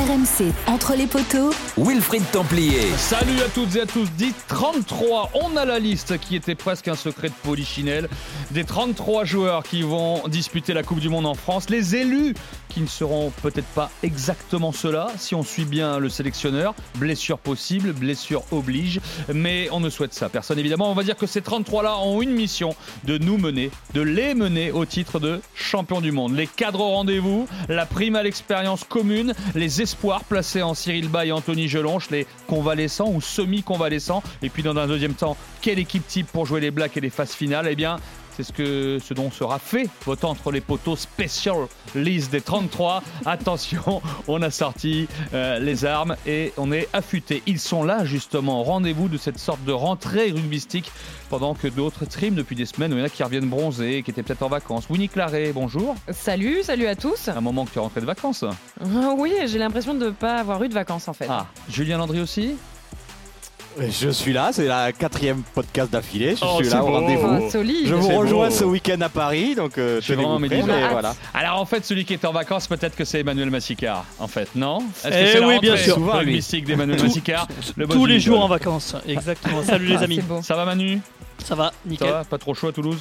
RMC, entre les poteaux, Wilfried Templier. Salut à toutes et à tous, dit 33, on a la liste qui était presque un secret de polichinelle, des 33 joueurs qui vont disputer la Coupe du Monde en France, les élus qui ne seront peut-être pas exactement ceux-là, si on suit bien le sélectionneur, blessure possible, blessure oblige, mais on ne souhaite ça, personne évidemment, on va dire que ces 33-là ont une mission de nous mener, de les mener au titre de champion du monde, les cadres au rendez-vous, la prime à l'expérience commune, les espoirs placés en Cyril Bay et Anthony Gelonche, les convalescents ou semi-convalescents, et puis dans un deuxième temps, quelle équipe type pour jouer les Blacks et les phases finales? Eh bien, c'est ce, que, ce dont sera fait votre entre les poteaux special list des 33. Attention, on a sorti euh, les armes et on est affûté. Ils sont là justement, rendez-vous de cette sorte de rentrée rugbystique pendant que d'autres triment depuis des semaines. Il y en a qui reviennent bronzés, qui étaient peut-être en vacances. Winnie Claret, bonjour. Salut, salut à tous. Un moment que tu es rentré de vacances. oui, j'ai l'impression de ne pas avoir eu de vacances en fait. Ah, Julien Landry aussi? Je suis là, c'est la quatrième podcast d'affilée. Je Oh, suis là au rendez-vous. Je vous rejoins beau. ce week-end à Paris, donc euh, C'est tenez-vous vraiment mais Hâte. voilà. Alors en fait, celui qui est en vacances, peut-être que c'est Emmanuel Massicard, en fait, non Est-ce que Eh c'est oui, bien sûr. Souvent, lui. rugbystique d'Emmanuel Massicard le Tous les jours en vacances, exactement. Salut les Ah, amis. c'est beau. Ça va Manu Ça va, Ça nickel. va Pas trop chaud à Toulouse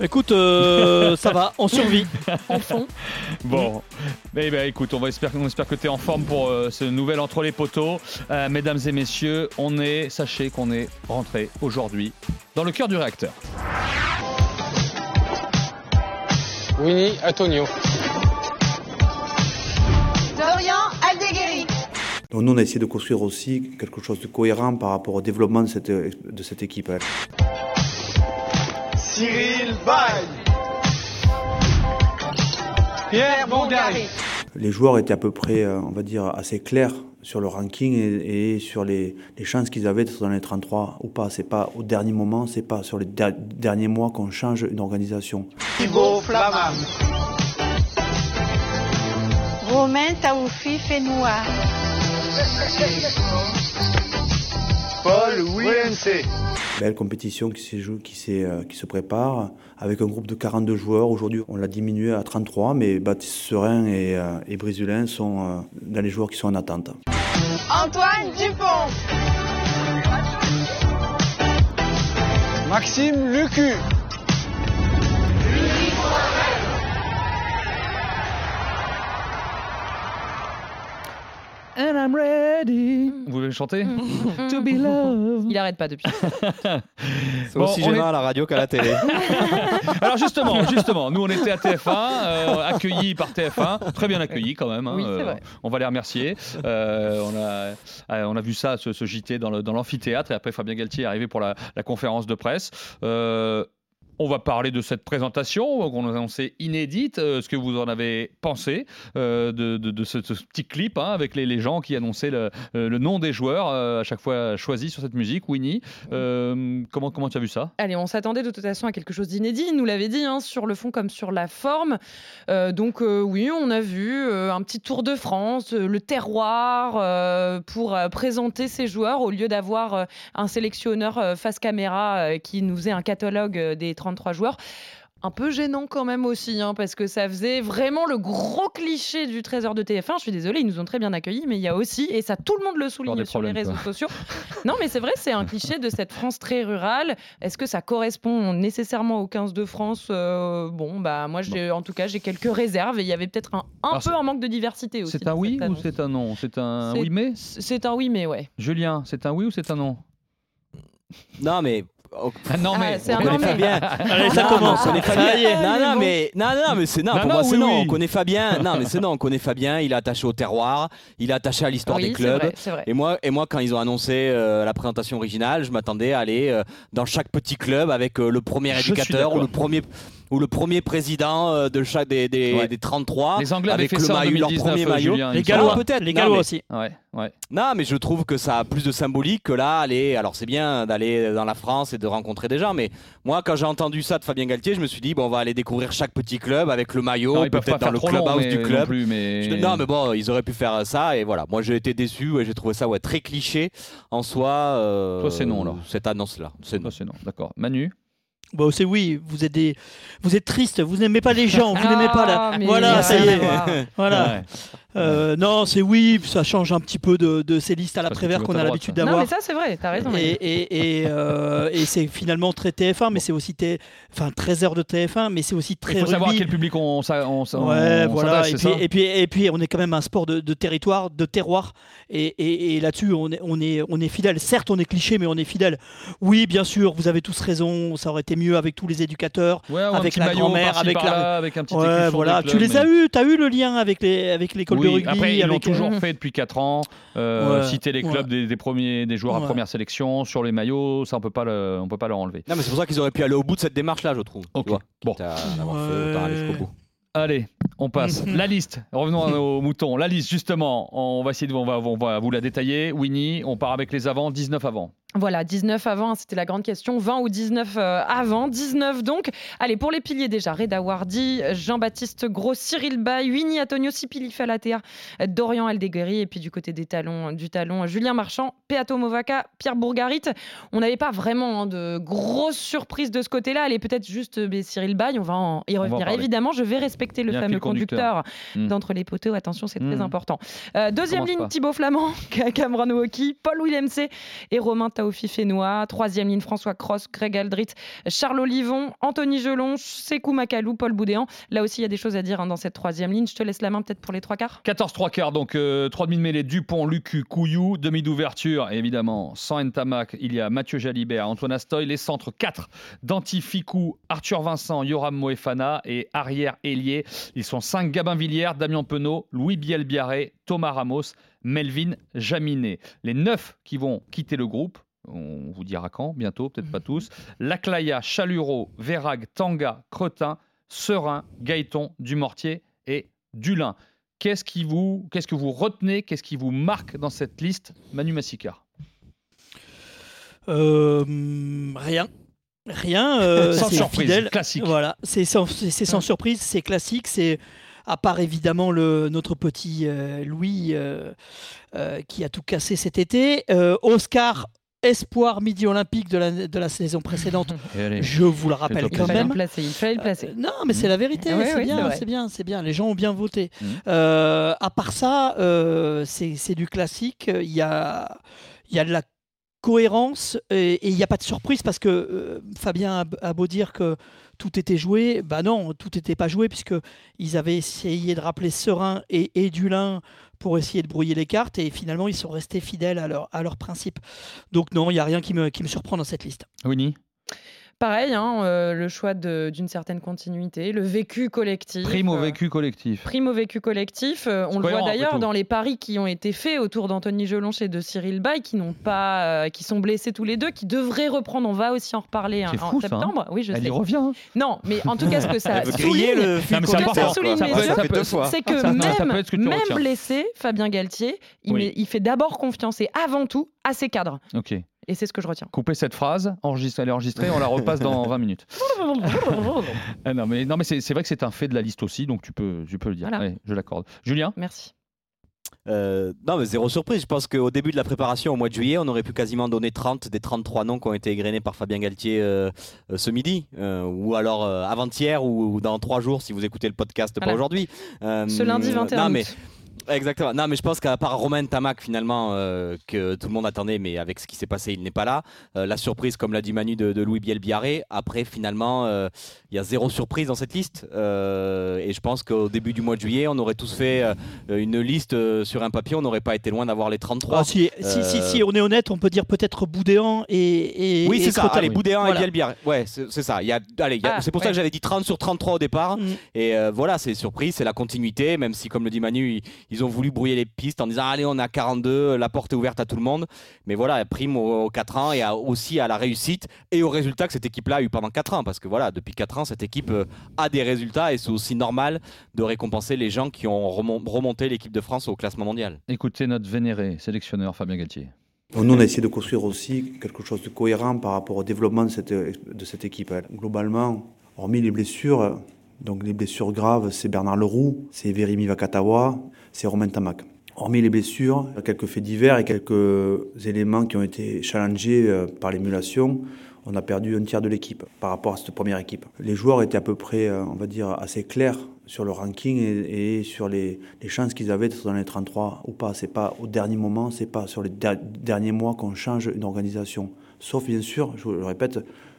Écoute, euh, ça va, on survit. En fond. Bon, eh ben, écoute, on va espérer, on espère que tu es en forme pour euh, ce nouvel entre les poteaux. Euh, mesdames et messieurs, on est, sachez qu'on est rentré aujourd'hui dans le cœur du réacteur. Winnie Antonio. Dorian Aldeguerri. Donc nous, on a essayé de construire aussi quelque chose de cohérent par rapport au développement de cette, de cette équipe. hein. Cyril Bay. Pierre. Les joueurs étaient à peu près, euh, on va dire, assez clairs sur le ranking et, et sur les, les chances qu'ils avaient d'être dans les 33 ou pas. C'est pas au dernier moment, c'est pas sur les der- derniers mois qu'on change une organisation. Thibaut Flamand. Romain Taoufi Fenoua. Paul. Belle compétition qui, s'est jou- qui, s'est, euh, qui se prépare avec un groupe de 42 joueurs. Aujourd'hui, on l'a diminué à 33, mais Baptiste Serein et, euh, et Brisulin sont euh, dans les joueurs qui sont en attente. Antoine Dupont. Maxime Lucu. And I'm ready. Vous voulez chanter To be loved. Il arrête pas depuis. C'est Bon, aussi on gênant est- à la radio qu'à la télé. Alors justement, justement, nous on était à TF1, euh, accueillis par TF1, très bien accueillis quand même. hein, Oui, c'est euh, vrai. on va les remercier. Euh, on, a, euh, on a vu ça, ce, ce JT dans le- dans l'amphithéâtre, et après Fabien Galtier est arrivé pour la, la conférence de presse. Euh, on va parler de cette présentation qu'on a annoncée inédite, euh, ce que vous en avez pensé euh, de, ce, petit clip hein, avec les, gens qui annonçaient le, euh, nom des joueurs à chaque fois choisis sur cette musique. Winnie, comment, comment tu as vu ça? Allez, on s'attendait de toute façon à quelque chose d'inédit, il nous l'avait dit, hein, sur le fond comme sur la forme. Donc oui, on a vu un petit tour de France, le terroir pour présenter ces joueurs au lieu d'avoir un sélectionneur face caméra qui nous faisait un catalogue des 33 joueurs. Un peu gênant quand même aussi, hein, parce que ça faisait vraiment le gros cliché du trésor de TF1. Je suis désolée, ils nous ont très bien accueillis, mais il y a aussi, et ça tout le monde le souligne sur les réseaux quoi. sociaux, non, mais c'est vrai, c'est un cliché de cette France très rurale. Est-ce que ça correspond nécessairement aux 15 de France? Euh, Bon, bah moi, j'ai, en tout cas, j'ai quelques réserves et il y avait peut-être un, un Alors, peu un manque de diversité aussi. C'est un oui ou c'est un non? C'est un C'est- oui mais? C'est un oui, mais ouais. Julien, c'est un oui ou c'est un non? Non, mais. Oh, Ah non Ah, mais c'est on un connaît non, mais- Fabien. Allez, ça commence. on connaît Fabien. Non, non, mais non, non, mais c'est non. Non, pour non, moi, c'est oui, non. oui. On connaît Fabien. Non, mais c'est non. On connaît Fabien. Il est attaché au terroir. Il est attaché à l'histoire oui, des clubs. vrai, c'est vrai. Et moi, et moi, quand ils ont annoncé euh, la présentation originale, je m'attendais à aller euh, dans chaque petit club avec euh, le premier éducateur ou le premier ou le premier président euh, de chaque des, des, Ouais. des 33 Les Anglais avaient avec fait le ça en maillot, leur 2019, premier maillot. Julien, Les Gallois, peut-être. les Gallois aussi. Ouais, ouais. Non, mais je trouve que ça a plus de symbolique que là, aller. Alors, c'est bien d'aller dans la France et de rencontrer des gens, mais moi, quand j'ai entendu ça de Fabien Galtier, je me suis dit, bon, on va aller découvrir chaque petit club avec le maillot, peut-être dans faire le clubhouse mais- du non club. plus, mais... Je- Non, mais bon, ils auraient pu faire ça, et voilà. Moi, j'ai été déçu et j'ai trouvé ça ouais, très cliché en soi. euh, Toi, c'est non, alors. Cette annonce-là. C'est non. Non, d'accord. Manu Bon, c'est oui, vous êtes des, vous êtes triste, vous n'aimez pas les gens, vous n'aimez pas la, Ah, voilà, ça y est, voilà. Ouais. Euh, non, c'est oui, ça change un petit peu de, de ces listes à la Prévert qu'on a l'habitude ça. Non, d'avoir. mais ça, c'est vrai, t'as raison. Et, et, et, euh, et c'est finalement très TF1, mais c'est aussi T... enfin 13 heures de TF1, mais c'est aussi très Il faut savoir à quel public on, on, ça- Ouais, on voilà. Et c'est puis, ça et, puis, et puis, on est quand même un sport de, de territoire, de terroir. Et, et- et là-dessus, on est, on, est, on est fidèle. Certes, on est cliché, mais on est fidèle. Oui, bien sûr, vous avez tous raison. Ça aurait été mieux avec tous les éducateurs. Ouais, avec la maillot grand-mère, avec la- avec un petit Ouais, voilà. Tu les as eu, tu as eu le lien avec les avec l'école de rugby. Après, ils l'ont avec, toujours euh, fait depuis 4 ans. Euh, Ouais, citer les clubs ouais. des, des premiers, des joueurs à première sélection sur les maillots, ça on peut pas, le- on peut pas leur enlever. Non, mais c'est pour ça qu'ils auraient pu aller au bout de cette démarche-là, je trouve. Ok. Tu vois, Bon. à. Allez, on passe. la liste. Revenons aux moutons. La liste, justement, on va essayer de, on va, on va vous la détailler. Winnie, on part avec les avants, 19 avant. Voilà, 19 avant, c'était la grande question. 20 ou 19 euh, avant. 19 donc. Allez, pour les piliers déjà, Reda Wardi, Jean-Baptiste Gros, Cyril Bay, Winnie Antonio, Sipili Falatea, Dorian Aldeguerri. Et puis du côté des talons, du talon, Julien Marchand, Peato Movaca, Pierre Bourgarit. On n'avait pas vraiment hein, de grosses surprises de ce côté-là. Allez, peut-être juste euh, mais Cyril Bay, on va en y en revenir. Évidemment, je vais respecter le fameux conducteur. conducteur, Mm. d'entre les poteaux. Attention, c'est très Mm. important. Euh, deuxième ligne. Thibaut Flamand, Cameron Woki, Paul Willemc et Romain Taofi Fénois. Troisième ligne, François Cross, Greg Aldrit, Charles Olivon, Anthony Gelon, Sekou Makalou, Paul Boudéan. Là aussi, il y a des choses à dire hein, dans cette troisième ligne. Je te laisse la main peut-être pour les trois quarts. 14 3 quarts, donc euh, 3 demi de mêlée, Dupont, Lucu, Couillou, demi d'ouverture, évidemment, sans Ntamak, il y a Mathieu Jalibert, Antoine Astoy, les centres 4, Danti Ficou, Arthur Vincent, Yoram Moefana et arrière ailier. Ils sont 5, Gabin Villiers, Damien Penaud, Louis Bielbiaré, Thomas Ramos, Melvin Jaminet. Les 9 qui vont quitter le groupe, on vous dira quand, bientôt, peut-être pas tous. Laclaya, Chalureau, Vérag, Tanga, Cretin, Serein, Gaëton, Dumortier et Dulin. Qu'est-ce qui vous, qu'est-ce que vous retenez, qu'est-ce qui vous marque dans cette liste, Manu Massicard? Euh, rien. Rien. euh, Sans c'est surprise, fidèle. classique. Voilà, c'est sans, c'est- c'est sans surprise, c'est classique. C'est à part évidemment le, notre petit euh, Louis euh, euh, qui a tout cassé cet été. Euh, Oscar, espoir midi olympique de la, de la saison précédente. Je vous le rappelle quand Il fallait même. le placer. Il fallait le placer. Euh, non, mais c'est la vérité. Oui, c'est oui, bien, c'est bien, c'est bien. Les gens ont bien voté. Mhm. Euh, à part ça, euh, c'est du classique. Il y a, il y a de la cohérence et il n'y a pas de surprise parce que euh, Fabien a, a beau dire que tout était joué, bah non, tout n'était pas joué puisque ils avaient essayé de rappeler Serein et, et Dulin pour essayer de brouiller les cartes et finalement ils sont restés fidèles à leur, à principe. Donc non, il n'y a rien qui me, surprend dans cette liste. Winnie? Pareil, hein, euh, le choix d'une certaine continuité, le vécu collectif. Prime au euh, vécu collectif. Prime au vécu collectif. Euh, on le voit d'ailleurs dans les paris qui ont été faits autour d'Anthony Gelonche et de Cyril Bay, qui n'ont pas, euh, qui sont blessés tous les deux, qui devraient reprendre. On va aussi en reparler hein, C'est en fou, ça, hein. septembre. Oui, je Elle sais. y revient. hein. Non, mais en tout cas, ce que ça souligne, le c'est que ça souligne, c'est même, que retiens. blessé, Fabien Galtier, il, Oui. met- il fait d'abord confiance et avant tout à ses cadres. Ok. Et c'est ce que je retiens. Coupez cette phrase, enregistre- elle est enregistrée, on la repasse dans 20 minutes. Ah non, mais, non, mais c'est c'est vrai que c'est un fait de la liste aussi, donc tu peux, tu peux le dire. Voilà. Ouais, je l'accorde. Julien? Merci. Euh, non, mais zéro surprise. Je pense qu'au début de la préparation, au mois de juillet, on aurait pu quasiment donner 30 des 33 noms qui ont été égrenés par Fabien Galtier euh, euh, ce midi, euh, ou alors euh, avant-hier, ou, ou dans trois jours si vous écoutez le podcast, pas Voilà. aujourd'hui. Euh, Ce lundi 21 non, août. Exactement. Non, mais je pense qu'à part Romain Tamac, finalement, euh, que tout le monde attendait, mais avec ce qui s'est passé, il n'est pas là. Euh, la surprise, comme l'a dit Manu, de, de Louis Bielbiaré. Après, finalement, euh, il y a zéro surprise dans cette liste. Euh, et je pense qu'au début du mois de juillet, on aurait tous fait euh, une liste euh, sur un papier. On n'aurait pas été loin d'avoir les 33. Ah, si, si, si, si, on est honnête, on peut dire peut-être Boudéan et, et oui, et c'est ça. Allez, Boudéan Voilà. et Bielbiaré. Ouais, c'est ça. Il y a, allez, il y a- Ah, c'est pour ouais. ça que j'avais dit 30 sur 33 au départ. Mm. Et euh, voilà, c'est surprise, c'est la continuité, même si, comme le dit Manu, ils, ils ont voulu brouiller les pistes en disant Allez, on a 42, la porte est ouverte à tout le monde. Mais voilà, prime aux, aux 4 ans et à- aussi à la réussite et au résultat que cette équipe-là a eu pendant 4 ans. Parce que voilà, depuis 4 ans, cette équipe euh, a des résultats et c'est aussi normal de récompenser les gens qui ont remon- remonté l'équipe de France au classement mondial. Écoutez notre vénéré sélectionneur Fabien Galtier. Nous, on a essayé de construire aussi quelque chose de cohérent par rapport au développement de cette, de cette équipe. Elle. Globalement, hormis les blessures, donc les blessures graves, c'est Bernard Leroux, c'est Vérémy Vakatawa, c'est Romain Tamac. Hormis les blessures, quelques faits divers et quelques éléments qui ont été challengés euh, par l'émulation, on a perdu un tiers de l'équipe par rapport à cette première équipe. Les joueurs étaient à peu près, euh, on va dire, assez clairs sur le ranking et, sur les, chances qu'ils avaient d'être dans les 33 ou pas. C'est pas au dernier moment, c'est pas sur les der- derniers mois qu'on change une organisation. Sauf bien sûr, je le répète,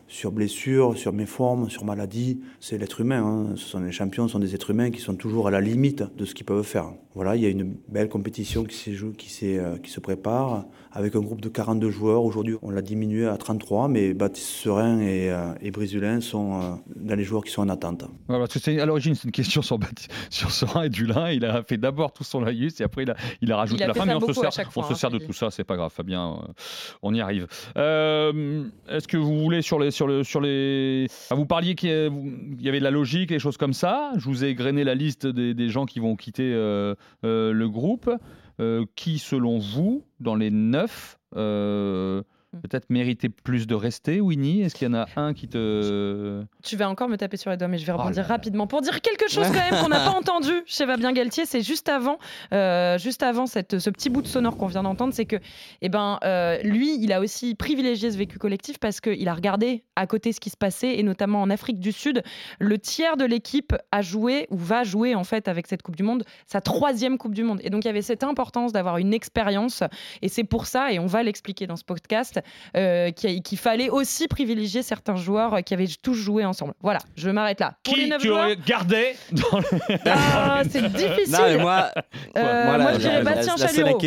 sur blessure, sur méforme, sur maladie. C'est l'être humain. hein. Ce sont les champions, ce sont des êtres humains qui sont toujours à la limite de ce qu'ils peuvent faire. Voilà, il y a une belle compétition qui, s'est jou- qui, s'est, euh, qui se prépare avec un groupe de 42 joueurs. Aujourd'hui, on l'a diminué à 33, mais Baptiste Serein et, euh, et Brisulin sont euh, dans les joueurs qui sont en attente. Voilà, parce que c'est- à l'origine, c'est une question sur, sur Serein et Dulin. Il a fait d'abord tout son laïus et après, il a, il a rajouté Il a la fin. Mais on se beaucoup à sert, chaque on fois, se hein, sert de tout ça, c'est pas grave, Fabien. euh, on y arrive. Euh, Est-ce que vous voulez sur les. Sur le, sur les... Ah, vous parliez qu'il y a- vous- il y avait de la logique et des choses comme ça. Je vous ai égrené la liste des, des gens qui vont quitter euh, euh, le groupe. Euh, qui, selon vous, dans les neuf, euh. Peut-être méritait plus de rester, Winnie? Est-ce qu'il y en a un qui te. Tu vas encore me taper sur les doigts, mais je vais Oh rebondir rapidement pour dire quelque chose quand même qu'on n'a pas entendu chez Fabien Galtier. C'est juste avant, euh, juste avant cette, ce petit bout de sonore qu'on vient d'entendre, c'est que, eh ben, euh, lui, il a aussi privilégié ce vécu collectif parce qu'il a regardé à côté ce qui se passait et notamment en Afrique du Sud, le tiers de l'équipe a joué ou va jouer en fait avec cette Coupe du Monde sa troisième Coupe du Monde. Et donc il y avait cette importance d'avoir une expérience et c'est pour ça, et on va l'expliquer dans ce podcast, euh, qu'il fallait aussi privilégier certains joueurs qui avaient tous joué ensemble. Voilà, je m'arrête là. Pour les Qui tu joueurs, aurais gardé dans le- ah, c'est difficile. Non, mais moi, Euh, moi, je dirais Bastien la seule Chalureau.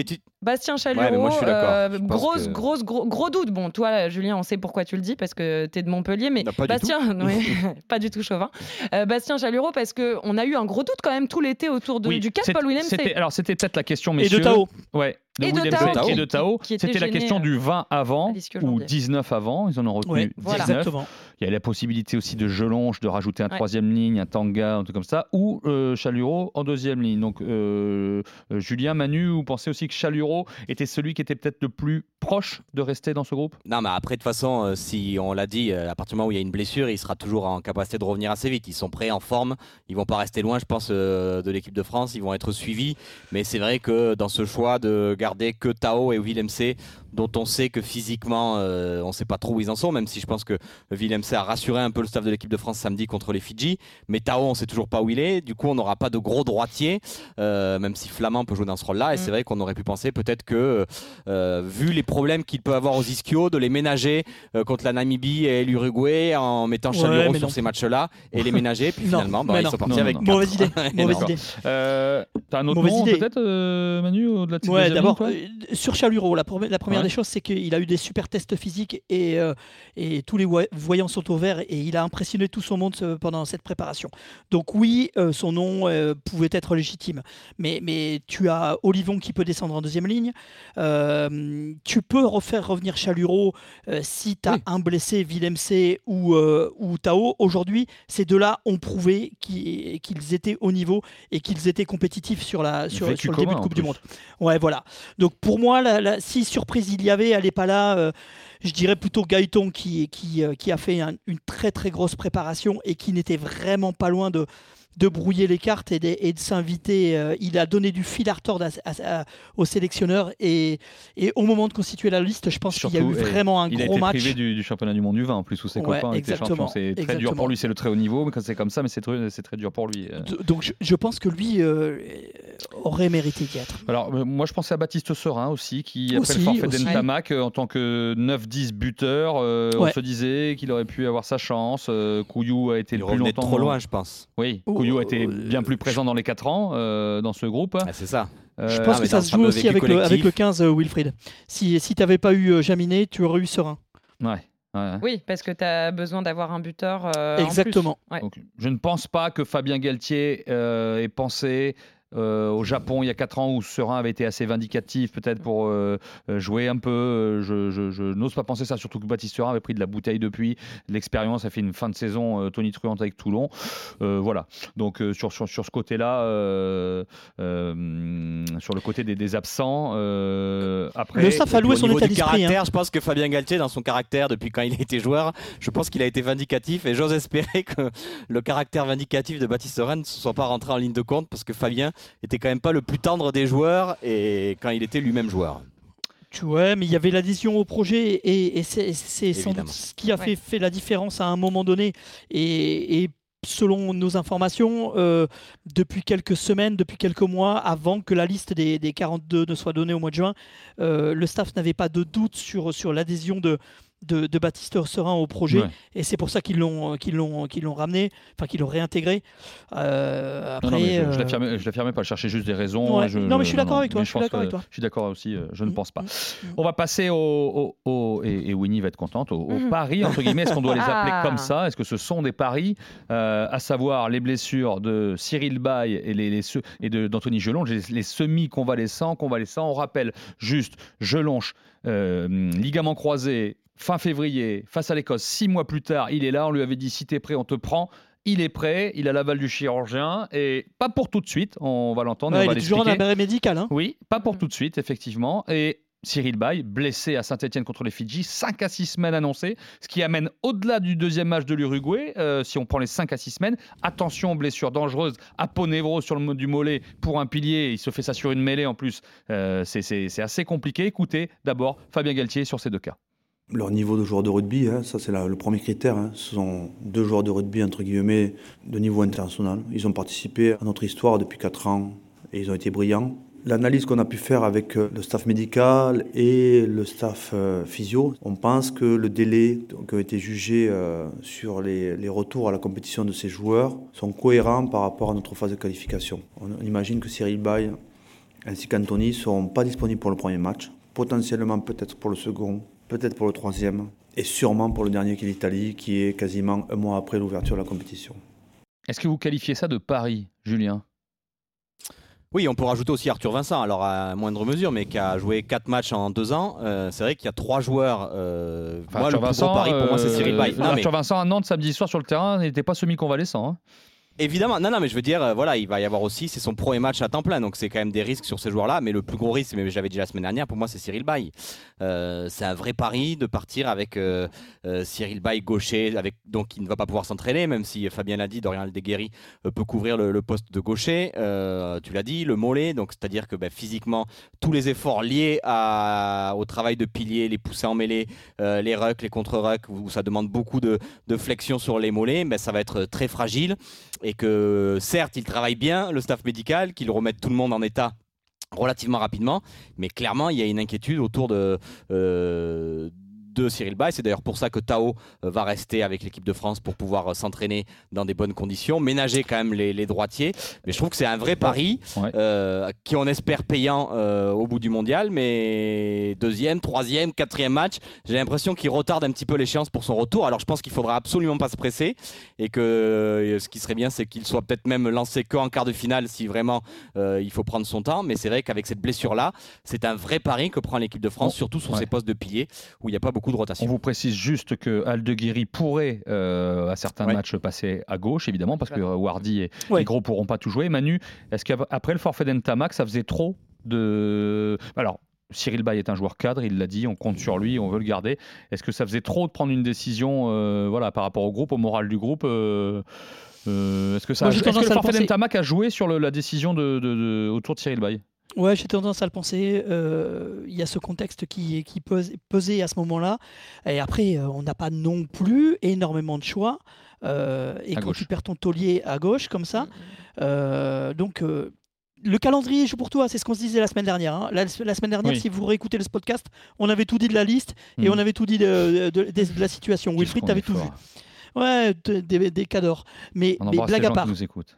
Bastien Ouais, mais Chalureau, moi, je suis d'accord. euh, grosse, que- grosse, gros, gros doute. Bon, toi, Julien, on sait pourquoi tu le dis parce que tu es de Montpellier, mais Non, pas du Bastien, ouais, pas du tout chauvin. Euh, Bastien Chalureau, parce qu'on a eu un gros doute quand même tout l'été autour de, Oui, du cas Paul Williams. c'était- Alors, c'était peut-être la question, Et messieurs. de Tao. Ouais, de Et de Williams Tao, et de Tao. C'était la question euh, du 20 avant ou janvier. 19 avant. Ils en ont retenu Ouais, 19. Voilà. Exactement. Il y a la possibilité aussi de Gelonge de rajouter un Ouais. troisième ligne, un Tanga, un truc comme ça, ou euh, Chalureau en deuxième ligne. Donc, euh, euh, Julien, Manu, vous pensez aussi que Chalureau était celui qui était peut-être le plus proche de rester dans ce groupe? Non, mais après, de toute façon, euh, si on l'a dit, euh, à partir du moment où il y a une blessure, il sera toujours en capacité de revenir assez vite. Ils sont prêts, en forme. Ils vont pas rester loin, je pense, euh, de l'équipe de France. Ils vont être suivis. Mais c'est vrai que dans ce choix de garder que Tao et Willem C, dont on sait que physiquement, euh, on ne sait pas trop où ils en sont, même si je pense que Willem a rassuré un peu le staff de l'équipe de France samedi contre les Fidji. Mais Tao, on sait toujours pas où il est. Du coup, on n'aura pas de gros droitier, euh, même si Flamand peut jouer dans ce rôle-là. Et Mm. c'est vrai qu'on aurait pu penser peut-être que, euh, vu les problèmes qu'il peut avoir aux ischios, de les ménager euh, contre la Namibie et l'Uruguay en mettant Ouais, mais sur non. ces matchs-là et les ménager. Puis Non, finalement, bah, ils non. sont partis Non, avec. Mauvaise idée. Mauvaise idée. Euh, T'as un autre Mauvaise nom peut-être, euh, Manu, au-delà de Ouais, d'abord, euh, sur Chalureau, la, la première Ouais. Des choses, c'est qu'il a eu des super tests physiques et, euh, et tous les voy- voyants sont au vert et il a impressionné tout son monde pendant cette préparation. Donc oui, euh, son nom euh, pouvait être légitime. Mais, mais tu as Olivon qui peut descendre en deuxième ligne. Tu peux refaire revenir Chalureau euh, si tu as Oui. un blessé, Willem C ou, ou Tao. Aujourd'hui, ces deux-là ont prouvé qu'ils étaient au niveau et qu'ils étaient compétitifs sur, la, sur, le début de Coupe du. Monde. Ouais, voilà. Donc pour moi, la, la- si surprise il y avait, elle n'est là. euh, je dirais plutôt Gaëton qui, euh, a fait un- une très très grosse préparation et qui n'était vraiment pas loin de, de brouiller les cartes et de, et de s'inviter. euh, il a donné du fil à retordre à- à- à- au sélectionneur et, et au moment de constituer la liste, je pense qu'il y a eu vraiment un Il a gros été match. privé du, du championnat du monde du vin en plus où ses Ouais, copains étaient champions. C'est très dur pour lui, c'est le très haut niveau, mais quand c'est comme ça, mais c'est très, dur pour lui. euh. Donc je, je pense que lui euh, aurait mérité d'y être. Alors, moi, je pensais à Baptiste Serin aussi, qui, après Aussi, le forfait d'Entamac, en tant que 9-10 buteur, euh, on se disait qu'il aurait pu avoir sa chance. Euh, Couillou a été Il le plus longtemps. trop loin, je pense. Oui, Oh, Couillou a été euh, bien plus présent dans les 4 ans euh, dans ce groupe. Ah, c'est ça. Euh, Je ah, pense mais que ça se joue aussi avec le, avec collectif. le 15, euh, Wilfried. Si, si tu n'avais pas eu euh, Jaminet, tu aurais eu Serein. ouais. Oui, parce que tu as besoin d'avoir un buteur. euh, en plus. Exactement. Ouais. Donc, je ne pense pas que Fabien Galtier euh, ait pensé euh, au Japon il y a 4 ans où Serein avait été assez vindicatif peut-être pour euh, euh, jouer un peu. Je, je- je n'ose pas penser ça, surtout que Baptiste Serein avait pris de la bouteille depuis, de l'expérience, a fait une fin de saison euh, tonitruante avec Toulon. Voilà. Donc sur, sur, sur ce côté-là, sur le côté des, des absents, après... Le staff a loué son état d'esprit. hein. caractère, je pense que Fabien Galtier, dans son caractère, depuis quand il a été joueur, je pense qu'il a été vindicatif et j'ose espérer que le caractère vindicatif de Baptiste Rennes ne soit pas rentré en ligne de compte parce que Fabien, était quand même pas le plus tendre des joueurs et quand il était lui-même joueur. Tu vois, mais il y avait l'adhésion au projet et, et c'est sans doute ce qui a fait, Ouais. fait la différence à un moment donné. Et, et selon nos informations, euh, depuis quelques semaines, depuis quelques mois, avant que la liste des, des 42 ne soit donnée au mois de juin, euh, le staff n'avait pas de doute sur, sur l'adhésion de, de, de Baptiste Serin au projet. Ouais. Et c'est pour ça qu'ils l'ont qu'ils l'ont qu'ils l'ont ramené, enfin qu'ils l'ont réintégré. Euh, après, non, mais je, je euh, l'affirmais- je l'affirmais pas, je cherchais juste des raisons. Ouais. Je- Non, mais je suis d'accord avec toi, je suis d'accord avec toi. Je suis d'accord aussi, euh, je ne Mm, pense pas. mm, mm. On va passer au, au- au- et, et Winnie va être contente, au, au paris, entre guillemets. Est-ce qu'on doit les appeler Ah. comme ça? Est-ce que ce sont des paris? Euh, À savoir les blessures de Cyril Bay et, les, les et de- d'Anthony Gelonge, les, les semi-convalescents, convalescents. On rappelle juste Gelonge, euh, ligament croisé, fin février, face à l'Écosse, six mois plus tard, il est là. On lui avait dit si t'es prêt, on te prend. Il est prêt, il a l'aval du chirurgien et pas pour tout de suite, on va l'entendre, Ouais, il va est toujours en arrêt médical. Hein. Oui, pas pour tout de suite, effectivement. Et Cyril Bay, blessé à Saint-Etienne contre les Fidji, 5 à 6 semaines annoncées, ce qui amène au-delà du deuxième match de l'Uruguay, euh, si on prend les 5 à 6 semaines. Attention, blessure dangereuse, aponévro sur le du mollet pour un pilier, il se fait ça sur une mêlée en plus. Euh, c'est assez compliqué. Écoutez d'abord Fabien Galtier sur ces deux cas. Leur niveau de joueur de rugby, hein, ça c'est le premier critère. hein. Ce sont deux joueurs de rugby, entre guillemets, de niveau international. Ils ont participé à notre histoire depuis 4 ans et ils ont été brillants. L'analyse qu'on a pu faire avec euh, le staff médical et le staff euh, physio, on pense que le délai qui a été jugé euh, sur les, les retours à la compétition de ces joueurs sont cohérents par rapport à notre phase de qualification. On, on imagine que Cyril Bay ainsi qu'Anthony ne seront pas disponibles pour le premier match, potentiellement peut-être pour le second, peut-être pour le troisième, et sûrement pour le dernier qui est l'Italie, qui est quasiment un mois après l'ouverture de la compétition. Est-ce que vous qualifiez ça de pari, Julien? Oui, on peut rajouter aussi Arthur Vincent, alors à moindre mesure, mais qui a joué 4 matchs en 2 ans. Euh, c'est vrai qu'il y a 3 joueurs. euh, Enfin, moi, le Arthur plus gros pari pour moi, c'est euh, Cyril Bay. Non, mais- Arthur Vincent à Nantes samedi soir sur le terrain n'était pas semi-convalescent. hein. Évidemment, non, non, mais je veux dire, euh, voilà, il va y avoir aussi, c'est son premier match à temps plein, donc c'est quand même des risques sur ces joueurs-là. Mais le plus gros risque, mais j'avais dit la semaine dernière, pour moi, c'est Cyril Bay. Euh, c'est un vrai pari de partir avec euh, Cyril Bay gaucher, avec donc il ne va pas pouvoir s'entraîner, même si Fabien l'a dit, Dorian Aldeguerri peut couvrir le, poste de gaucher. Tu l'as dit, le mollet, donc c'est-à-dire que ben, physiquement, tous les efforts liés à- au travail de pilier, les poussées en mêlée, les rucks, les contre-rucks, où ça demande beaucoup de, de flexion sur les mollets, ben, ça va être très fragile que certes il travaille bien le staff médical, qu'il remette tout le monde en état relativement rapidement, mais clairement il y a une inquiétude autour de, euh, de Cyril Bay. C'est d'ailleurs pour ça que Tao euh, va rester avec l'équipe de France pour pouvoir euh, s'entraîner dans des bonnes conditions, ménager quand même les, les droitiers. Mais je trouve que c'est un vrai pari Ouais. euh, qui on espère payant euh, au bout du mondial, mais deuxième, troisième, quatrième match, j'ai l'impression qu'il retarde un petit peu l'échéance pour son retour. Alors je pense qu'il faudra absolument pas se presser et que ce qui serait bien, c'est qu'il soit peut-être même lancé qu'en quart de finale si vraiment euh, il faut prendre son temps. Mais c'est vrai qu'avec cette blessure-là, c'est un vrai pari que prend l'équipe de France, Oh, surtout sur ouais. ses postes de pilier où il n'y a pas beaucoup de On rotation. vous précise juste que Aldeguerri pourrait euh, à certains Ouais. matchs passer à gauche, évidemment, parce que Wardy et Ouais. les gros pourront pas tout jouer. Manu, est-ce qu'après le forfait d'Entamac, ça faisait trop de. Alors. Cyril Bay est un joueur cadre, il l'a dit, on compte sur lui, on veut le garder. Est-ce que ça faisait trop de prendre une décision euh, voilà, par rapport au groupe, au moral du groupe euh, euh, Est-ce que, ça Moi, a- est-ce que le forfait d'Entamac a joué sur le- la décision de, de- de- autour de Cyril Bay Ouais, j'ai tendance à le penser. euh, Il y a ce contexte qui, qui pose- pesait à ce moment-là. Et après, euh, on n'a pas non plus énormément de choix. Euh, et À quand gauche. tu perds ton taulier à gauche comme ça, euh, donc euh, le calendrier joue pour toi, c'est ce qu'on se disait la semaine dernière. hein. La, la semaine dernière, Oui. si vous réécoutez le podcast, on avait tout dit de la liste et Mhm. on avait tout dit de, de- de- de la situation. Wilfried, t'avais tout vu. Ouais, de- des, des cas d'or. Mais, On mais blague à part. nous écoutent.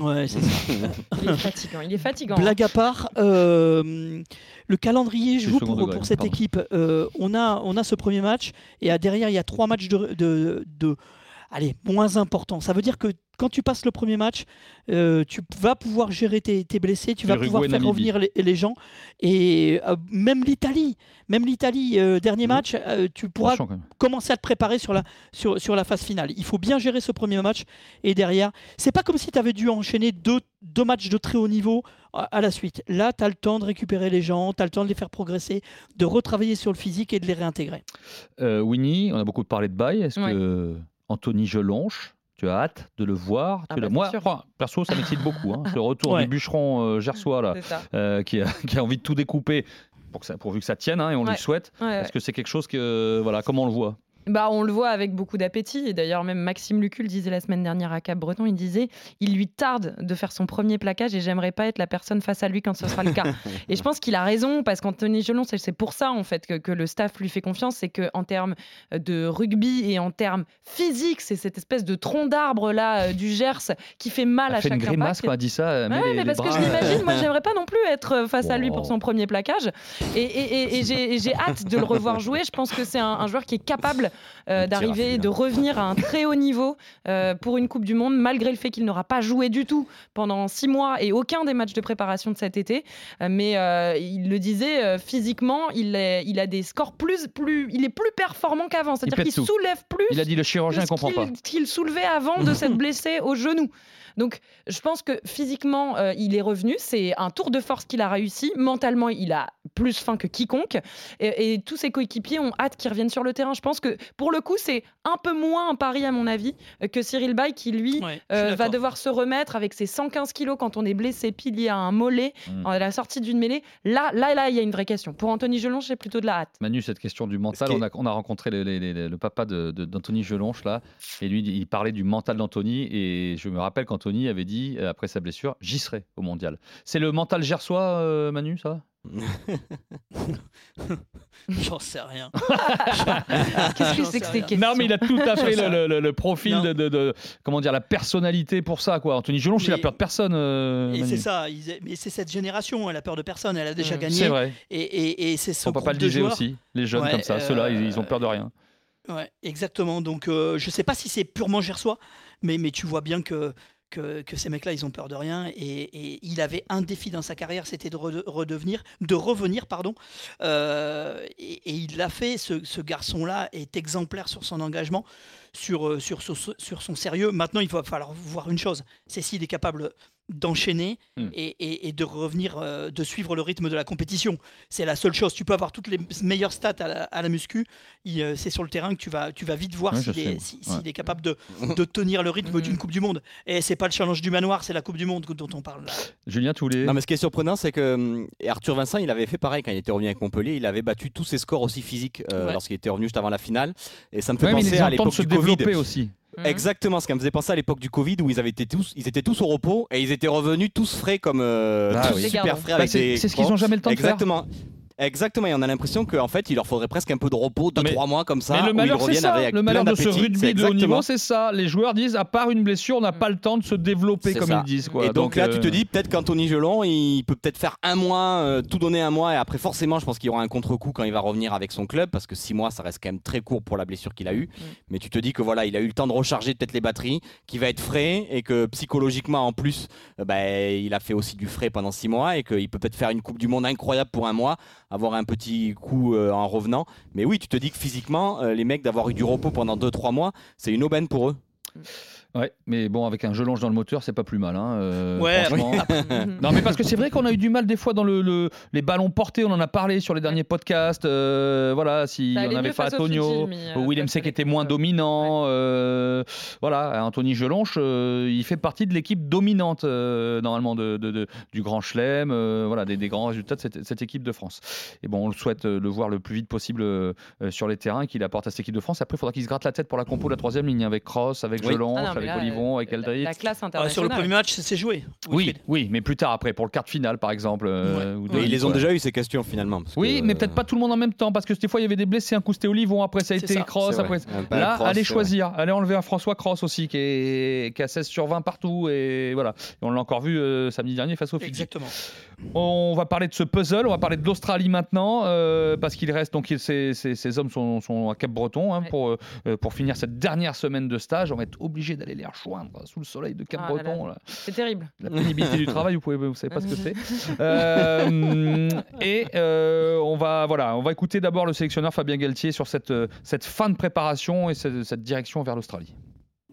Ouais, c'est ça. Il est fatigant. Il est fatigant. Blague à part, euh, le calendrier joue pour, degré, pour cette pardon. équipe. Euh, on, a, on a ce premier match et à derrière, il y a trois matchs de, de, de- allez, moins importants. Ça veut dire que quand tu passes le premier match, euh, tu vas pouvoir gérer tes, tes blessés, tu vas pouvoir faire revenir les, les gens. Et euh, même l'Italie, même l'Italie, euh, dernier match, euh, tu pourras commencer à te préparer sur la, sur, sur la phase finale. Il faut bien gérer ce premier match et derrière, c'est pas comme si tu avais dû enchaîner deux, deux matchs de très haut niveau à, la suite. Là, tu as le temps de récupérer les gens, tu as le temps de les faire progresser, de retravailler sur le physique et de les réintégrer. Euh, Winnie, on a beaucoup parlé de Bay. Est-ce Ouais. que Anthony Gelonche Tu as hâte de le voir. Ah Tu bah, Moi, enfin, perso, ça m'excite beaucoup. hein. Le retour Ouais. du bûcheron euh, gersois là, euh, qui, a, qui a envie de tout découper pour que ça, pourvu que ça tienne, hein, et on Ouais. lui souhaite. Ouais, ouais. Est-ce que c'est quelque chose que, voilà, comment on le voit? Bah, on le voit avec beaucoup d'appétit. Et d'ailleurs, même Maxime Lucul disait la semaine dernière à Cap Breton, il disait il lui tarde de faire son premier plaquage et j'aimerais pas être la personne face à lui quand ce sera le cas. et je pense qu'il a raison parce qu'Anthony Gelon, c'est pour ça en fait que, que le staff lui fait confiance. C'est qu'en termes de rugby et en termes physiques, c'est cette espèce de tronc d'arbre là euh, du Gers qui fait mal Elle à fait une chaque grimace impact. quand dit ça. met Ouais, les- mais les parce que je l'imagine, moi euh, j'aimerais pas non plus être euh, face à lui pour Wow. son premier plaquage. Et, et- et- et j'ai et j'ai hâte de le revoir jouer. Je pense que c'est un, un joueur qui est capable euh, d'arriver, de revenir à un très haut niveau euh, pour une Coupe du Monde, malgré le fait qu'il n'aura pas joué du tout pendant six mois et aucun des matchs de préparation de cet été. Euh, mais il le disait, physiquement, il, est- il a des scores plus, plus, il est plus performant qu'avant. C'est-à-dire qu'il soulève plus Il a dit le chirurgien, ce comprend pas. qu'il qu'il soulevait avant de s'être blessé au genou. Donc, je pense que physiquement, euh, il est revenu. C'est un tour de force qu'il a réussi. Mentalement, il a plus faim que quiconque. Et, et tous ses coéquipiers ont hâte qu'il revienne sur le terrain. Je pense que, pour le coup, c'est un peu moins un pari, à mon avis, euh, que Cyril Bay, qui, lui, Ouais, euh, va devoir se remettre avec ses 115 kilos quand on est blessé pilier à un mollet Mm. à la sortie d'une mêlée. Là, là, là, il y a une vraie question. Pour Anthony Gelon, j'ai plutôt de la hâte. Manu, cette question du mental, on a, on a rencontré le, les- les- le papa de- de- d'Anthony Gelonche là, et lui, il parlait du mental d'Anthony, et je me rappelle qu'Anthony avait dit, euh, après sa blessure, j'y serai au mondial. C'est le mental gersois, euh, Manu, ça J'en sais rien. Qu'est-ce que c'est que ces questions Non, mais il a tout à fait le, le- le- le profil de, de- de- comment dire, la personnalité pour ça, quoi. Anthony Gelonche, il a peur de personne. euh, Et c'est ça, ils- mais c'est cette génération, elle a peur de personne, elle a déjà Mm. gagné. C'est vrai. Et, et, et c'est ce Son papa groupe le joueurs. aussi. Les jeunes Ouais, comme ça, ceux-là, ils, ils ont euh, peur de rien. Ouais, exactement. Donc, euh, je sais pas si c'est purement gersois, mais, mais tu vois bien que, que, ces mecs-là, ils ont peur de rien. Et, il avait un défi dans sa carrière, c'était de rede- redevenir, de revenir, pardon. Euh, et, il l'a fait. Ce, garçon-là est exemplaire sur son engagement, euh, sur, sur son sérieux. Maintenant, il va falloir voir une chose c'est s'il est capable d'enchaîner Hmm. et, et- et de revenir, euh, de suivre le rythme de la compétition. C'est la seule chose. Tu peux avoir toutes les meilleures stats à la, à la muscu. Euh, C'est sur le terrain que tu vas, tu vas vite voir s'il est, si- Ouais. est capable de, de tenir le rythme Mhm. d'une Coupe du Monde. Et c'est pas le challenge du manoir, c'est la Coupe du Monde dont on parle là. Julien, tous les. Non, mais ce qui est surprenant, c'est que hum, Arthur Vincent, il avait fait pareil quand il était revenu avec Montpellier. Il avait battu tous ses scores aussi physiques euh, Ouais. lorsqu'il était revenu juste avant la finale. Et ça me fait Ouais, penser à l'époque se du Covid. développer aussi. Mhm. Exactement, ce qui me faisait penser à l'époque du Covid où ils, avaient été tous, ils étaient tous au repos et ils étaient revenus tous frais comme euh, Ah tous oui. Super frais Bah, avec c'est des c'est ce qu'ils crocs. ont jamais le temps de faire. Exactement. Et on a l'impression qu'en fait, il leur faudrait presque un peu de repos, 2-3 Mais- mois comme ça, Mais le où ils malheur, reviennent ça. avec Le plein malheur de ce rugby C'est de haut exactement. niveau, c'est ça. Les joueurs disent, à part une blessure, on n'a pas le temps de se développer, comme ça. ils disent. Quoi. Et donc, là, tu te euh, dis peut-être qu'Anthony Gelon, il peut peut-être faire un mois, euh, tout donner un mois, et après, forcément, je pense qu'il y aura un contre-coup quand il va revenir avec son club, parce que 6 mois, ça reste quand même très court pour la blessure qu'il a eue. Mais tu te dis que voilà, il a eu le temps de recharger peut-être les batteries, qu'il va être frais, et que psychologiquement, en plus, euh, bah, il a fait aussi du frais pendant 6 mois, et qu'il peut peut-être faire une Coupe du Monde incroyable pour un mois, avoir un petit coup euh, en revenant. Mais oui, tu te dis que physiquement, euh, les mecs, d'avoir eu du repos pendant 2-3 mois, c'est une aubaine pour eux. Ouais, mais bon, avec un gelonge dans le moteur, c'est pas plus mal. Hein, euh, Ouais, franchement. Mhm. Non, mais parce que c'est vrai qu'on a eu du mal des fois dans le, le- les ballons portés, on en a parlé sur les derniers podcasts. euh, voilà, si Ça on avait face aux Antonio, Fidji, mais, euh, face à était l'équipe, moins euh, dominant. euh, voilà, Anthony Gelonche, euh, il fait partie de l'équipe dominante euh, normalement de, de- de- du Grand Chelem, euh, voilà, des, des grands résultats de cette, cette équipe de France. Et bon, on le souhaite euh, le voir le plus vite possible euh, euh, sur les terrains et qu'il apporte à cette équipe de France. Après, il faudra qu'il se gratte la tête pour la compo de la troisième ligne avec Cross, avec Oui. Gelonche, Ah non, mais avec là, Olivon, avec la- Eldritch. La classe Ah, sur le internationale. premier match, c'est joué. Oui, oui, mais plus tard après, pour le quart de finale par exemple. euh, ou Mais demi, ils les ont déjà eu ces questions finalement. parce Oui, que, mais peut-être pas tout le monde en même temps, parce que des fois il y avait des blessés, un coup c'était Olivon, après ça a été ça, Cross, après. Là, cross, allez choisir, allez enlever un François Cross aussi, qui est, qui a 16 sur 20 partout, et voilà. Et on l'a encore vu euh, samedi dernier face au Fidji. Exactement. On va parler de ce puzzle, on va parler de l'Australie maintenant, euh, parce qu'il reste, donc il- ces, ces- ces hommes sont, sont à Cap-Breton hein, Ouais. pour, euh, pour finir cette dernière semaine de stage. On va être obligé d'aller les rejoindre sous le soleil de Ah Cap-Breton. là. là. C'est terrible. La pénibilité du travail, vous pouvez, vous savez pas ce que c'est. Euh, et euh, on va, voilà, on va écouter d'abord le sélectionneur Fabien Galtier sur cette, euh, cette fin de préparation et cette, cette direction vers l'Australie.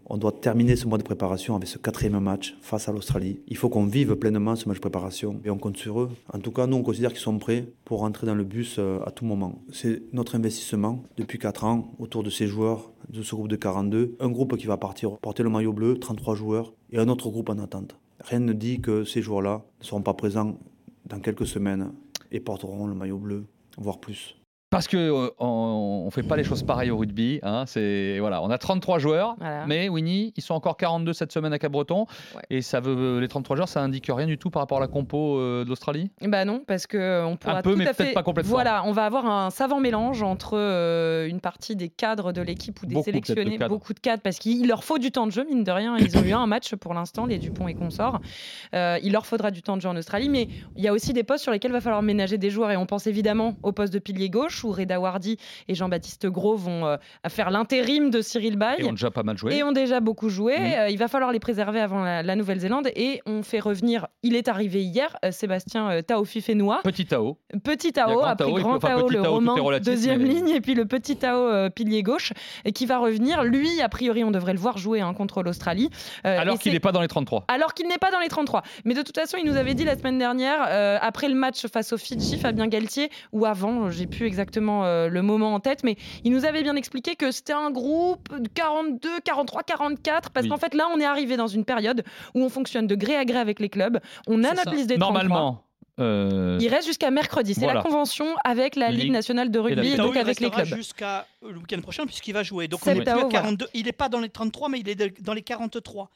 On doit terminer ce mois de préparation avec ce quatrième match face à l'Australie. Il faut qu'on vive pleinement ce match de préparation et on compte sur eux. En tout cas, nous, on considère qu'ils sont prêts pour rentrer dans le bus à tout moment. C'est notre investissement depuis 4 ans autour de ces joueurs, de ce groupe de 42. Un groupe qui va partir porter le maillot bleu, 33 joueurs, et un autre groupe en attente. Rien ne dit que ces joueurs-là ne seront pas présents dans quelques semaines et porteront le maillot bleu, voire plus. Parce que euh, on, on fait pas les choses pareilles au rugby. Hein, c'est voilà, on a 33 joueurs, Voilà. mais Winnie, ils sont encore 42 cette semaine à Cap-Breton, Ouais. et ça veut les 33 joueurs, ça indique rien du tout par rapport à la compo euh, de l'Australie? Bah non, parce que euh, on pourra peu, tout mais à peut-être fait. pas complètement. Voilà, on va avoir un savant mélange entre euh, une partie des cadres de l'équipe ou des Beaucoup, peut-être, de sélectionnés, beaucoup de cadres, parce qu'il leur faut du temps de jeu mine de rien. Ils ont eu un match pour l'instant, les Dupont et consorts. Euh, il leur faudra du temps de jeu en Australie, mais il y a aussi des postes sur lesquels il va falloir ménager des joueurs, et on pense évidemment au poste de pilier gauche où Reda Wardy et Jean-Baptiste Gros vont euh, faire l'intérim de Cyril Bay. Ils ont déjà pas mal joué. Et ont déjà beaucoup joué. Mhm. Euh, il va falloir les préserver avant la, la Nouvelle-Zélande. Et on fait revenir, il est arrivé hier, euh, Sébastien euh, Taofi Fénois. Petit Tao. Petit Tao, grand après Tao, et Grand Tao, le Tao, est relatif, deuxième mais- ligne, et puis le petit Tao, euh, pilier gauche, et qui va revenir. Lui, a priori, on devrait le voir jouer hein, contre l'Australie. Alors et qu'il n'est pas dans les 33. alors qu'il n'est pas dans les 33. Mais de toute façon, il nous avait dit la semaine dernière, après le match face au Fidji, Fabien Galtier, ou avant, j'ai plus exactement euh, le moment en tête, mais il nous avait bien expliqué que c'était un groupe de 42, 43, 44, parce Oui. qu'en fait là, on est arrivé dans une période où on fonctionne de gré à gré avec les clubs. On a C'est notre ça. liste des 33. Normalement. euh, Il reste jusqu'à mercredi. C'est Voilà. la convention avec la Ligue Ligue nationale de rugby et donc il avec les clubs. jusqu'à le week-end prochain puisqu'il va jouer. Donc on est plus Tao, à voilà. 42. Il n'est pas dans les 33, mais il est dans les 43.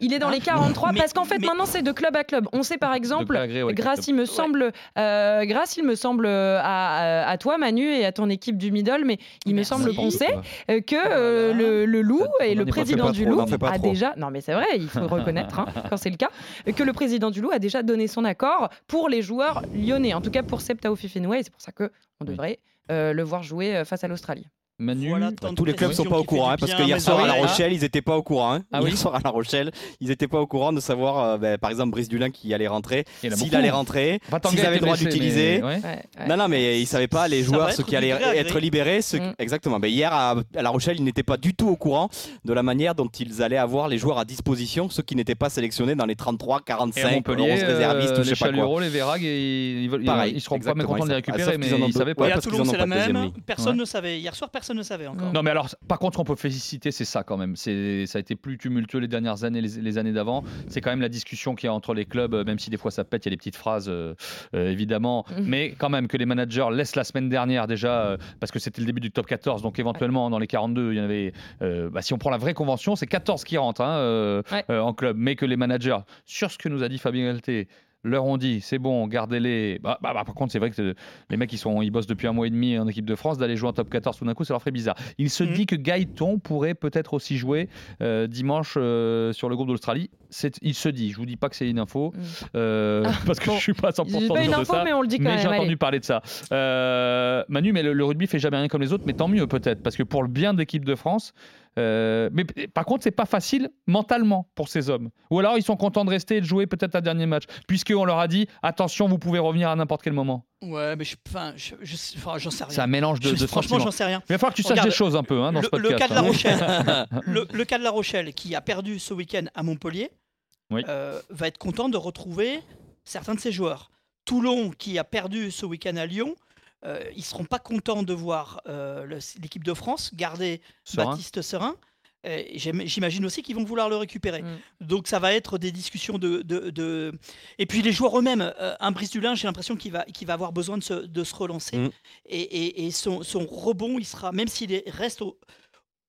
Il est dans les 43 Mais- parce qu'en fait mais- maintenant c'est de club à club. On sait par exemple plein gré, ouais, grâce, il me semble, euh, grâce, il me semble euh, à, à toi, Manu, et à ton équipe du middle, mais il me semble qu'on sait euh, que euh, le, le loup et on le président du trop, loup a déjà, non mais c'est vrai, il faut reconnaître hein, quand c'est le cas, que le président du loup a déjà donné son accord pour les joueurs lyonnais, en tout cas pour Septao Fifenoué, et c'est pour ça que on devrait euh, le voir jouer euh, face à l'Australie. Manu. Voilà, Tous les clubs sont pas au courant, hein, parce que hier soir à La oui, Rochelle, ils n'étaient pas au courant. hein. Ah hier soir à La Rochelle, ils n'étaient pas au courant de savoir, euh, ben, par exemple, Brice Dulin qui allait rentrer, s'il allait rentrer, s'ils avaient le droit d'utiliser. mais- ouais. Ouais, ouais. Non, non, mais ils ne savaient pas, les joueurs, ceux qui allaient être libérés. ceux- Mm. Exactement. Mais hier, à, à La Rochelle, ils n'étaient pas du tout au courant de la manière dont ils allaient avoir les joueurs à disposition, ceux qui n'étaient pas sélectionnés dans les 33, Et à 45, Montpellier, 11 réservistes euh, je les sais pas quoi. Les et ils, veulent- ils- Pareil, ils seront pas mécontents de les récupérer, mais qu'ils en ont ils savaient pas. C'est la même. Personne Ouais. ne savait. Hier soir, personne ne savait encore. Non mais alors par contre ce qu'on peut féliciter c'est ça quand même c'est ça a été plus tumultueux les dernières années les, les années d'avant c'est quand même la discussion qu'il y a entre les clubs euh, même si des fois ça pète il y a des petites phrases euh, euh, évidemment mais quand même que les managers laissent la semaine dernière déjà euh, parce que c'était le début du top 14 donc éventuellement dans les 42 il y en avait euh, bah, si on prend la vraie convention c'est 14 qui rentrent hein, euh, Ouais. euh, en club mais que les managers sur ce que nous a dit Fabien Galté leur ont dit c'est bon gardez-les bah, bah, bah, par contre c'est vrai que euh, les mecs ils sont ils bossent depuis un mois et demi en équipe de France d'aller jouer en top 14 tout d'un coup ça leur ferait bizarre il se Mhm. dit que Gaëton pourrait peut-être aussi jouer euh, dimanche euh, sur le groupe d'Australie il se dit je vous dis pas que c'est une info euh, Ah, parce que bon. je suis pas 100% C'est pas une sûr de info, ça mais on le dit quand mais j'ai allez. entendu parler de ça. Manu, mais le, le rugby fait jamais rien comme les autres, mais tant mieux peut-être, parce que pour le bien de l'équipe de France. Euh, mais par contre, c'est pas facile mentalement pour ces hommes. Ou alors ils sont contents de rester et de jouer peut-être un dernier match, puisqu'on leur a dit attention, vous pouvez revenir à n'importe quel moment. Ouais, mais je- enfin, je- je- enfin, j'en sais rien. C'est un mélange de, franchement, j'en sais rien. Mais il va falloir que tu saches Regarde, des choses un peu hein, dans le, ce le podcast. cas de La hein. Rochelle, le, le cas de La Rochelle qui a perdu ce week-end à Montpellier Oui. euh, va être content de retrouver certains de ses joueurs. Toulon qui a perdu ce week-end à Lyon, euh, ils seront pas contents de voir euh, l'équipe de France garder Serein. Baptiste Serein. J'imagine aussi qu'ils vont vouloir le récupérer. Mm. Donc ça va être des discussions de... de- de- Et puis les joueurs eux-mêmes, euh, un Brice Dulin, j'ai l'impression qu'il va, qu'il va avoir besoin de se, de se relancer. Mm. Et, et- et son, son rebond, il sera, même s'il est- reste au,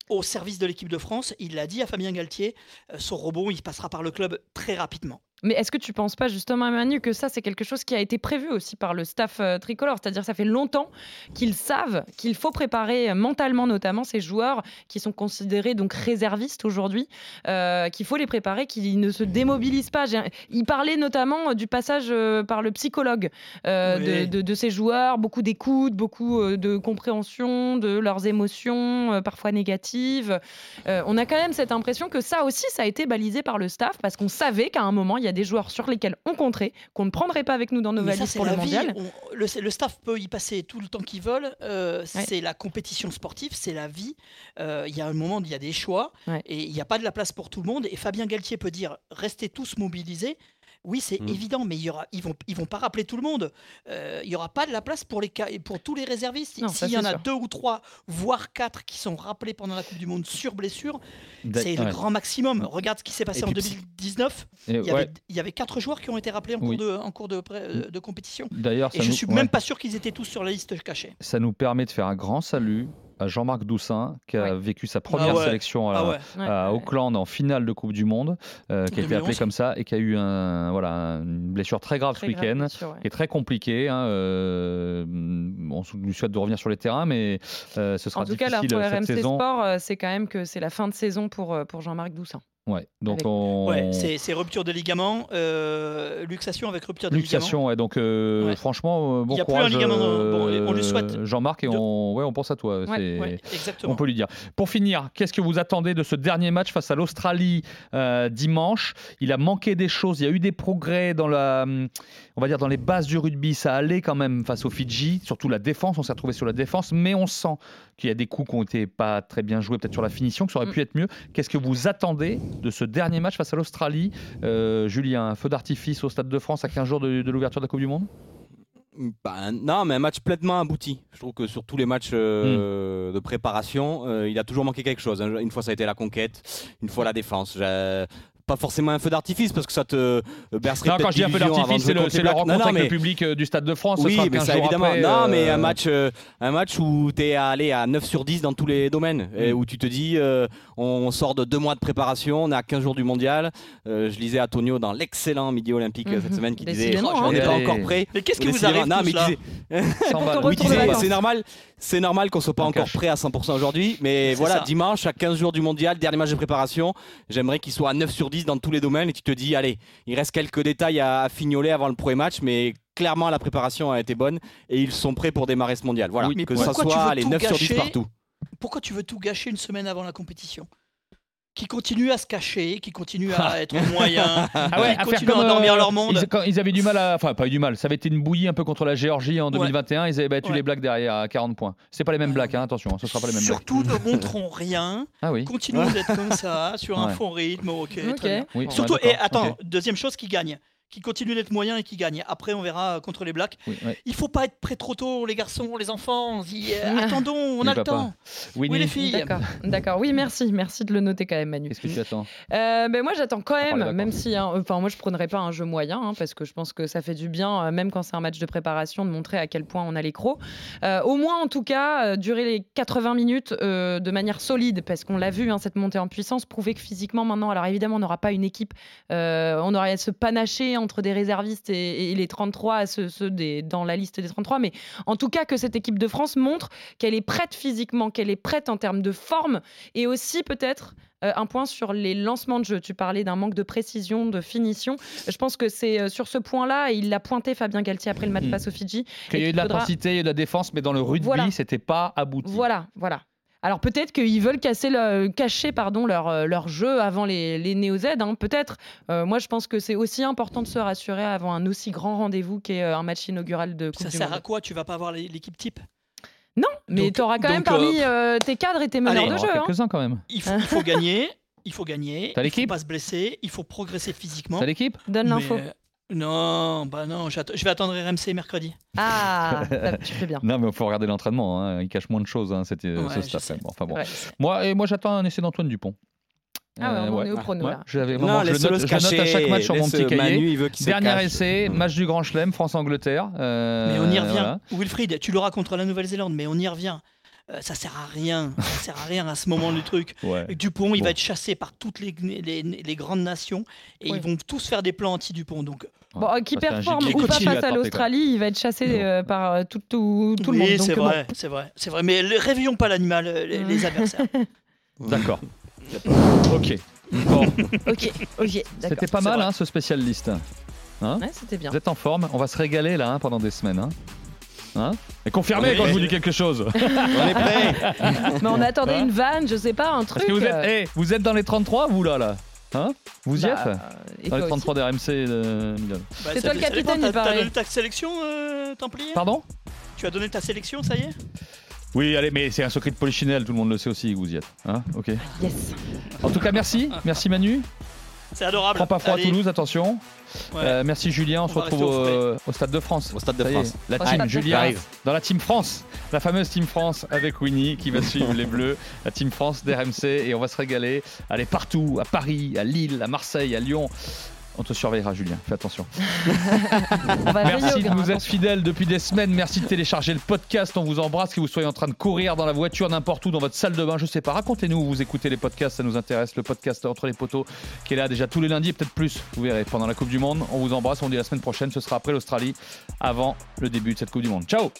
au service de l'équipe de France, il l'a dit à Fabien Galtier, euh, son rebond, il passera par le club très rapidement. Mais est-ce que tu penses pas justement, Manu, que ça, c'est quelque chose qui a été prévu aussi par le staff euh, tricolore? C'est-à-dire ça fait longtemps qu'ils savent qu'il faut préparer euh, mentalement notamment ces joueurs qui sont considérés donc réservistes aujourd'hui, euh, qu'il faut les préparer, qu'ils ne se démobilisent pas. Il parlait notamment du passage euh, par le psychologue de, de- de ces joueurs, beaucoup d'écoute, beaucoup de compréhension de leurs émotions, parfois négatives. On a quand même cette impression que ça aussi, ça a été balisé par le staff parce qu'on savait qu'à un moment, il y a des joueurs sur lesquels on compterait, qu'on ne prendrait pas avec nous dans nos Mais valises pour le mondial. On- le, le staff peut y passer tout le temps qu'ils veulent. euh, C'est la compétition sportive, c'est la vie. Euh, Il y a un moment, il y a des choix Ouais. et il n'y a pas de la place pour tout le monde. Et Fabien Galtier peut dire restez tous mobilisés. Oui, c'est Mm. évident, mais il y aura, ils vont, ils vont pas rappeler tout le monde. Euh, il y aura pas de la place pour les cas, pour tous les réservistes. S'il y en a sûr. deux ou trois, voire quatre, qui sont rappelés pendant la Coupe du Monde sur blessure, c'est Ouais. le grand maximum. Regarde ce qui s'est passé Et en puis, psy- 2019. Et Il y, ouais. avait, il y avait quatre joueurs qui ont été rappelés en Oui. cours de, en cours de, compétition. D'ailleurs, Et je nous- suis ouais. même pas sûr qu'ils étaient tous sur la liste cachée. ça nous permet de faire un grand salut Jean-Marc Doussin, qui a Ouais. vécu sa première Ah ouais. sélection à, Ah ouais. Ouais, à. Auckland en finale de Coupe du Monde, euh, qui a été 2011. appelé comme ça et qui a eu un, voilà, une blessure très grave Très ce week-end. qui est très compliqué. Hein, euh, on lui souhaite de revenir sur les terrains, mais euh, ce sera En tout cas, difficile cette RMC saison. Sport, euh, c'est quand même que c'est la fin de saison pour, euh, pour Jean-Marc Doussin. Ouais, donc Avec- on... Ouais, c'est c'est rupture de ligament, euh, luxation avec rupture de ligament. Luxation, ouais, donc euh, Ouais. franchement, euh, bon Il y a plus un ligament bon, on lui souhaite Jean-Marc, et de- on, ouais, on pense à toi. Ouais, c'est- Ouais, exactement. On peut lui dire. Pour finir, qu'est-ce que vous attendez de ce dernier match face à l'Australie euh, dimanche? Il a manqué des choses, il y a eu des progrès dans la, on va dire dans les bases du rugby. Ça allait quand même face aux Fidji, surtout la défense. On s'est retrouvé sur la défense, mais on sent qu'il y a des coups qui ont été pas très bien joués, peut-être sur la finition, que ça aurait Mm. pu être mieux. Qu'est-ce que vous attendez de ce dernier match face à l'Australie Euh, Julien, un feu d'artifice au Stade de France à 15 jours de, de l'ouverture de la Coupe du Monde? Bah, non, mais un match pleinement abouti. Je trouve que sur tous les matchs euh, Hmm. de préparation, euh, il a toujours manqué quelque chose. Une fois, ça a été la conquête, une fois la défense. Pas forcément un feu d'artifice parce que ça te bercerait Non, quand je dis un de d'artifice, c'est le- c'est la rencontre Non, non, avec le public euh, du Stade de France. ce Oui, mais 15 ça évidemment. après, non, mais euh, un match, euh, un match où tu es allé à 9 sur 10 dans tous les domaines, et Mm. où tu te dis, euh, on sort de deux mois de préparation, on est à 15 jours du mondial. Euh, je lisais Antonio dans l'excellent Midi Olympique euh, cette Mhm. semaine qui disait, on hein. n'est pas Allez. encore prêt. Mais qu'est-ce qui vous arrive Non, mais disait- C'est normal, c'est normal qu'on soit pas encore prêt à 100% aujourd'hui, mais voilà, dimanche à 15 jours du mondial, dernier match de préparation, j'aimerais qu'il soit à 9 sur 10 dans tous les domaines et tu te dis, allez, il reste quelques détails à, à fignoler avant le premier match, mais clairement la préparation a été bonne et ils sont prêts pour démarrer ce mondial. Voilà, Oui, mais que ça soit les tout 9 sur 10 gâcher partout. Pourquoi tu veux tout gâcher une semaine avant la compétition? Qui continuent à se cacher, qui continuent à être moyens, Ah ouais, qui à faire continuent comme, à endormir euh, leur monde. Ils, quand ils avaient du mal à. Enfin, pas eu du mal. Ça avait été une bouillie un peu contre la Géorgie en 2021. Ils avaient battu Ouais. les Blacks derrière à 40 points. C'est pas les mêmes Blacks, hein, attention. hein, ce sera pas les mêmes Blacks. Surtout ne montrons rien, Ah oui. continuons d'être comme ça, sur un fond rythme, ok, Ok. très bien. oui Surtout, ouais, et attends, deuxième chose qui gagne, qui continue d'être moyen et qui gagne. Après, on verra contre les Blacks. Oui, ouais. Il faut pas être prêt trop tôt, les garçons, les enfants. On dit, euh, Ah. attendons, on Oui, a le temps. Oui, les filles. D'accord, d'accord. Oui, merci, merci de le noter quand même, Manu. qu'est-ce que tu attends? Euh, ben moi j'attends quand les même, même si, hein, enfin moi je prendrais pas un jeu moyen hein, parce que je pense que ça fait du bien, euh, même quand c'est un match de préparation, de montrer à quel point on a les crocs. Euh, au moins en tout cas euh, durer les 80 minutes euh, de manière solide parce qu'on l'a vu hein, cette montée en puissance, prouver que physiquement maintenant, alors évidemment on n'aura pas une équipe, euh, on aurait à se entre des réservistes et, et les 33, ceux, ceux des, dans la liste des 33, mais en tout cas que cette équipe de France montre qu'elle est prête physiquement, qu'elle est prête en termes de forme et aussi peut-être euh, un point sur les lancements de jeu. Tu parlais d'un manque de précision, de finition. Je pense que c'est euh, sur ce point-là, et il l'a pointé Fabien Galtier après le match Mm. face aux Fidji. Qu'il y a eu de faudra- l'intensité, il y a eu de la défense, mais dans le rugby, Voilà. c'était pas abouti. Voilà, voilà. Alors peut-être qu'ils veulent casser le, cacher pardon, leur, euh, leur jeu avant les, les Néo-Z, hein, peut-être. Euh, moi, je pense que c'est aussi important de se rassurer avant un aussi grand rendez-vous qu'est euh, un match inaugural de Coupe Ça du sert Monde. à quoi? Tu vas pas avoir l'équipe type? Non, mais tu auras quand même parmi euh, tes cadres et tes meneurs allez, de jeu. hein. quelques-uns quand même. il faut, il faut gagner. Il faut gagner. T'as il faut pas se blesser. Il faut progresser physiquement. T'as l'équipe? Donne l'info. Euh, Non, bah non, je vais attendre RMC mercredi. Ah, ça, tu fais bien. Non, mais il faut regarder l'entraînement. hein. Il cache moins de choses, hein, euh, Ouais, ce staff. Bon, enfin, bon. Ouais. Moi, et moi j'attends un essai d'Antoine Dupont. Ah ouais, Euh, on ouais. est au prono Ouais, là. je l'avais Non, vraiment- je note, je note à chaque match sur mon petit cahier. Manu, il veut se Dernier cache. essai, Mm. match du Grand Chelem, France-Angleterre. euh, Mais on y revient. voilà. Wilfried, tu l'auras contre la Nouvelle-Zélande, mais on y revient. Euh, ça sert à rien. Ça sert à rien à ce moment du truc. Ouais. Dupont, il Bon. va être chassé par toutes les, les, les grandes nations et Oui. ils vont tous faire des plans anti-Dupont. Donc, Bon, euh, qui performe ou pas à face à l'Australie, il va être chassé euh, par euh, tout, tout, tout le oui, monde. C'est bon. vrai, c'est vrai, c'est vrai. Mais le- réveillons pas l'animal, euh, les, les adversaires. D'accord. ok. Bon, Ok, ok, c'était pas mal hein, ce spécial liste. Hein Ouais, c'était bien. Vous êtes en forme On va se régaler là hein, pendant des semaines. Hein Hein Et confirmez quand je vous dis quelque chose. On est prêt. Mais on attendait une vanne, je sais pas, un truc. Parce que vous êtes, euh, eh, vous êtes dans les 33, vous là, là Hein Vous y bah, êtes euh, Dans les toi 33 d'RMC de Milan. Bah, C'est toi le capitaine, il t'as- T'as paraît. donné ta sélection, euh, Templier Pardon Tu as donné ta sélection, ça y est Oui, allez, mais c'est un secret de polichinelle, tout le monde le sait aussi vous y êtes. Hein ok. Yes. En tout cas, merci. Merci Manu. C'est adorable. Prends pas froid à Allez. Toulouse, attention. Ouais. Euh, merci Julien, on, se retrouve au Stade de France. Au Stade de France. La team Julien J'arrive. dans la team France, la fameuse team France avec Winnie qui va suivre les Bleus, la team France d'RMC et on va se régaler. Aller partout, à Paris, à Lille, à Marseille, à Lyon. On te surveillera, Julien. Fais attention. Merci de nous être fidèles depuis des semaines. Merci de télécharger le podcast. On vous embrasse. Que vous soyez en train de courir dans la voiture, n'importe où, dans votre salle de bain, je sais pas. Racontez-nous où vous écoutez les podcasts, ça nous intéresse. Le podcast Entre les poteaux qui est là déjà tous les lundis, et peut-être plus. Vous verrez pendant la Coupe du Monde. On vous embrasse. On vous dit la semaine prochaine. Ce sera après l'Australie, avant le début de cette Coupe du Monde. Ciao